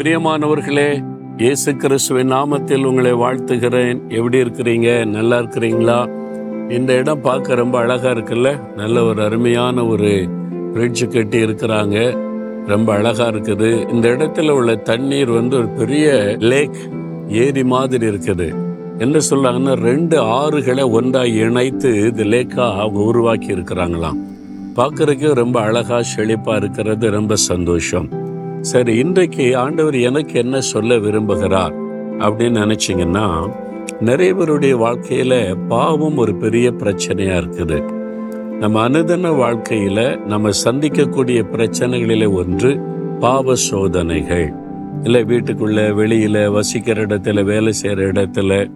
பிரியமானவர்களே இயேசு கிறிஸ்துவின் நாமத்தில் உங்களை வாழ்த்துகிறேன். எப்படி இருக்கிறீங்க? நல்லா இருக்கிறீங்களா? இந்த இடம் பார்க்க ரொம்ப அழகா இருக்குல்ல? நல்ல ஒரு அருமையான ஒரு பிரிட்ஜ் கட்டி இருக்கிறாங்க. ரொம்ப அழகா இருக்குது. இந்த இடத்துல உள்ள தண்ணீர் வந்து ஒரு பெரிய லேக் ஏரி மாதிரி இருக்குது. என்ன சொல்றாங்கன்னா ரெண்டு ஆறுகளை ஒன்றாக இணைத்து இந்த லேக்கா அவங்க உருவாக்கி இருக்கிறாங்களாம். பார்க்கறதுக்கு ரொம்ப அழகா செழிப்பா இருக்கிறது. ரொம்ப சந்தோஷம். சரி இன்றைக்கு ஆண்டவர் எனக்கு என்ன சொல்ல விரும்புகிறார் அப்படின்னு நினச்சிங்கன்னா நிறைய பேருடைய வாழ்க்கையில் பாவம் ஒரு பெரிய பிரச்சனையாக இருக்குது. நம்ம அனுதன வாழ்க்கையில் நம்ம சந்திக்கக்கூடிய பிரச்சனைகளில் ஒன்று பாவ சோதனைகள். இல்லை வீட்டுக்குள்ள வெளியில் வசிக்கிற இடத்துல வேலை செய்கிற இடத்துல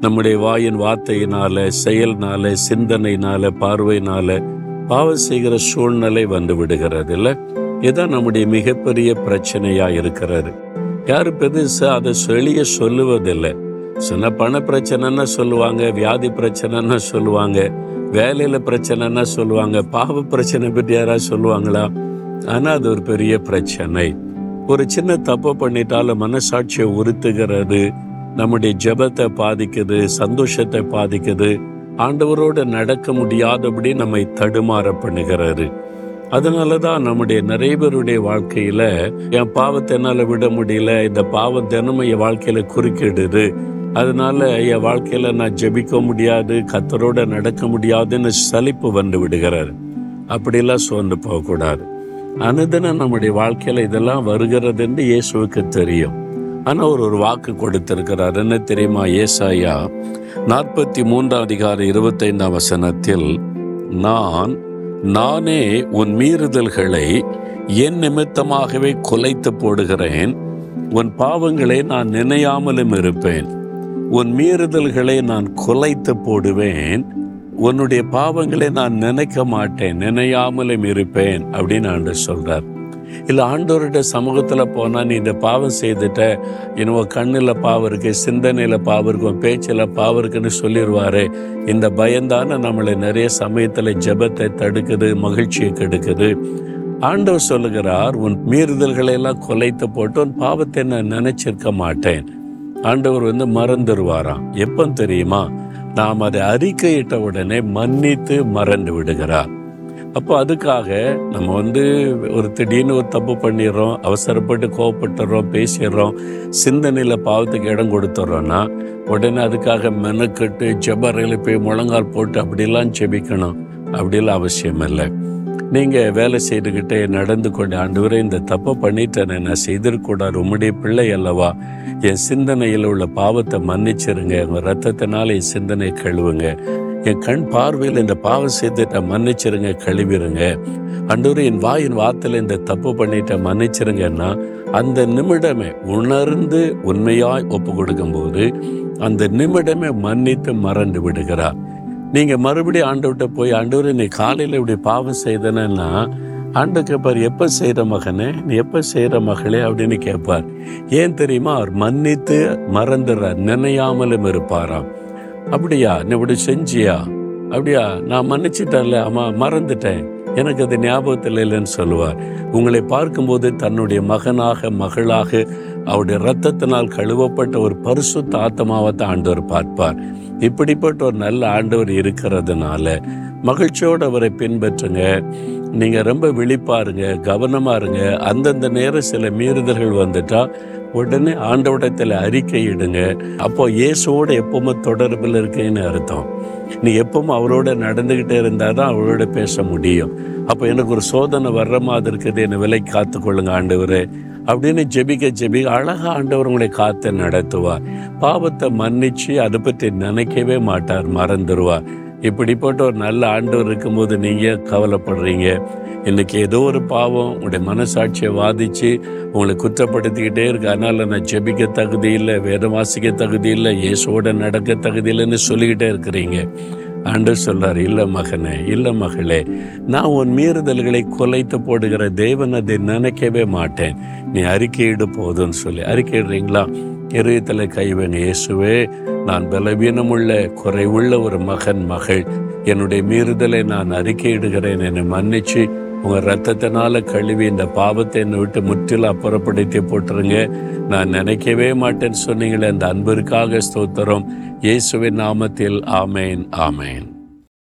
நம்முடைய வாயின் வார்த்தையினால செயல்னால சிந்தனையினால பார்வையினால பாவம் செய்கிற சூழ்நிலை வந்து விடுகிறது இல்லை? இதுதான் நம்முடைய மிகப்பெரிய பிரச்சனையா இருக்கிறது. யாரு பெருசாக அதை சொல்லிய சொல்லுவதில்லை. சின்ன பண பிரச்சனைன்னா சொல்லுவாங்க வியாதி பிரச்சனைன்னா சொல்லுவாங்க வேலையில பிரச்சனைன்னா சொல்லுவாங்க பாவ பிரச்சனை பற்றி யாராவது சொல்லுவாங்களா? ஆனா அது ஒரு பெரிய பிரச்சனை. ஒரு சின்ன தப்பு பண்ணிட்டாலும் மனசாட்சியை உறுத்துகிறது நம்முடைய ஜெபத்தை பாதிக்குது சந்தோஷத்தை பாதிக்குது ஆண்டவரோடு நடக்க முடியாதபடி நம்மை தடுமாற பண்ணுகிறது அதனால தான் நம்முடைய நிறைய பேருடைய வாழ்க்கையில என் பாவத்தை என்னால் விட முடியல இந்த பாவம் தினமும் என் வாழ்க்கையில குறுக்கிடுது. அதனால என் வாழ்க்கையில நான் ஜெபிக்க முடியாது கத்தரோட நடக்க முடியாதுன்னு சலிப்பு வந்து விடுகிறார். அப்படிலாம் சோர்ந்து போகக்கூடாது. அனுதினம் நம்முடைய வாழ்க்கையில இதெல்லாம் வருகிறது என்று இயேசுவுக்கு தெரியும். ஆனால் அவர் ஒரு வாக்கு கொடுத்திருக்கிறார். என்ன தெரியுமா? ஏசாயா நாற்பத்தி மூன்றாம் அதிகார இருபத்தைந்தாம் வசனத்தில் நான் நானே உன் மீறுதல்களை என் நிமித்தமாகவே குலைத்து போடுகிறேன். உன் பாவங்களை நான் நினையாமலும் இருப்பேன். உன் மீறுதல்களை நான் குலைத்து போடுவேன். உன்னுடைய பாவங்களை நான் நினைக்க மாட்டேன். நினையாமலும் இருப்பேன் அப்படின்னு ஆண்டு சொல்றார். இல்ல ஆண்டவருடைய சமூகத்துல போனா நீ இந்த பாவம் செய்துட்ட என்னவோ கண்ணுல பாவம் இருக்கு சிந்தனையில பாவம் இருக்கும் உன் பேச்சுல பாவம் இருக்குன்னு சொல்லிடுவாரு இந்த பயந்தான நம்மளை நிறைய சமயத்துல ஜெபத்தை தடுக்குது மகிழ்ச்சியை கெடுக்குது. ஆண்டவர் சொல்லுகிறார் உன் மீறுதல்களை எல்லாம் கொலைத்து போட்டு உன் பாவத்தை நான் நினைச்சிருக்க மாட்டேன். ஆண்டவர் வந்து மறந்துடுவாராம் எப்போ தெரியுமா? நாம் அதை அறிக்கையிட்ட உடனே மன்னித்து மறந்து விடுகிறார். அப்போ அதுக்காக நம்ம வந்து ஒரு திடீர்னு ஒரு தப்பு பண்ணிடுறோம் அவசரப்பட்டு கோவப்பட்டுறோம் பேசிடுறோம் சிந்தனையில் பாவத்துக்கு இடம் கொடுத்துட்றோன்னா உடனே அதுக்காக மெனக்கட்டு ஜெபரையில் போய் முழங்கால் போட்டு அப்படிலாம் செபிக்கணும் அப்படிலாம் அவசியம் இல்லை. நீங்கள் வேலை செய்துக்கிட்டே நடந்து கொண்டு ஆண்டு இந்த தப்பை பண்ணிட்டேனே நான் செய்திருக்கூடாது உம்முடைய பிள்ளை அல்லவா? என் சிந்தனையில் உள்ள பாவத்தை மன்னிச்சிருங்க உங்கள் ரத்தத்தினால என் சிந்தனை கழுவுங்க. என் கண் பார்வையில் இந்த பாவம் செய்துட்ட மன்னிச்சிருங்க கழுவிருங்க. அன்றொரு என் வாயின் வாத்தில் இந்த தப்பு பண்ணிட்ட மன்னிச்சிருங்கன்னா அந்த நிமிடமே உணர்ந்து உண்மையாய் ஒப்பு கொடுக்கும்போது அந்த நிமிடமே மன்னித்து மறந்து விடுகிறார். நீங்கள் மறுபடியும் ஆண்டவர்கிட்ட போய் ஆண்டவர் நீ காலையில் இப்படி பாவம் செய்தனா ஆண்டு கேட்பார் எப்போ செய்கிற மகனே? நீ எப்போ செய்கிற மகளே? அப்படின்னு கேட்பார். ஏன் தெரியுமா? அவர் மன்னித்து மறந்துடுறார் நினையாமலும் இருப்பாராம். அப்படியா? நீ இப்படி செஞ்சியா? அப்படியா? நான் மன்னிச்சிட்டேன்ல ஆமா மறந்துட்டேன். எனக்கு அது ஞாபகத்தில் இல்லைன்னு சொல்லுவார். உங்களை பார்க்கும்போது தன்னுடைய மகனாக மகளாக அவருடைய ரத்தத்தினால் கழுவப்பட்ட ஒரு பரிசுத்த ஆத்மாவை தான் ஆண்டவர் பார்ப்பார். இப்படிப்பட்ட ஒரு நல்ல ஆண்டவர் இருக்கிறதுனால மகிழ்ச்சியோடு அவரை பின்பற்றுங்க. நீங்கள் ரொம்ப விழிப்பாருங்க கவனமா இருங்க. அந்தந்த நேரம் சில மீறுதல்கள் வந்துட்டால் உடனே ஆண்டவடத்தில் அறிக்கையிடுங்க அப்போ இயேசுவோடு எப்பவுமே தொடர்பில் இருக்கேன்னு அர்த்தம். நீ எப்பவும் அவரோட நடந்துக்கிட்டே இருந்தால் தான் அவரோட பேச முடியும். அப்போ எனக்கு ஒரு சோதனை வர்ற மாதிரி இருக்குது என்னை விலை காத்துக்கொள்ளுங்க ஆண்டவர். ஆண்டவரே அப்படின்னு ஜெபிக்க ஜெபிக்க அழகா ஆண்டவர் உங்களை காத்து நடத்துவார். பாவத்தை மன்னிச்சு அதை பற்றி நினைக்கவே மாட்டார் மறந்துடுவார் இப்படிப்பட்ட ஒரு நல்ல ஆண்டவர் இருக்கும்போது நீங்கள் கவலைப்படுறீங்க. இன்னைக்கு ஏதோ ஒரு பாவம் உங்களுடைய மனசாட்சியை வாதிச்சு உங்களை குற்றப்படுத்திக்கிட்டே இருக்கு. அதனால் நான் ஜெபிக்க தகுதி இல்லை வேதம் வாசிக்க தகுதி இல்லை இயேசுவோட நடக்க தகுதி இல்லைன்னு சொல்லிக்கிட்டே இருக்கிறீங்க. ஆண்டு சொல்றார் இல்லை மகனே இல்லை மகளே நான் உன் மீறுதல்களை குலைத்து போடுகிற தேவன் அதை நினைக்கவே மாட்டேன். நீ அறிக்கையிடு போதும்னு சொல்லி. அறிக்கையிடுறீங்களா? இருதயத்தில் கைவங்க இயேசுவே நான் பலவீனமுள்ள குறைவுள்ள ஒரு மகன் மகள். என்னுடைய மீறுதலை நான் அறிக்கையிடுகிறேன் என்னை மன்னிச்சு உங்கள் ரத்தத்தினால கழுவி இந்த பாவத்தை என்னை விட்டு முற்றிலும் அப்புறப்படுத்தி போட்டுருங்க. நான் நினைக்கவே மாட்டேன்னு சொன்னீங்களே அந்த அன்பிற்காக ஸ்தோத்திரம். இயேசுவின் நாமத்தில் ஆமேன் ஆமேன்.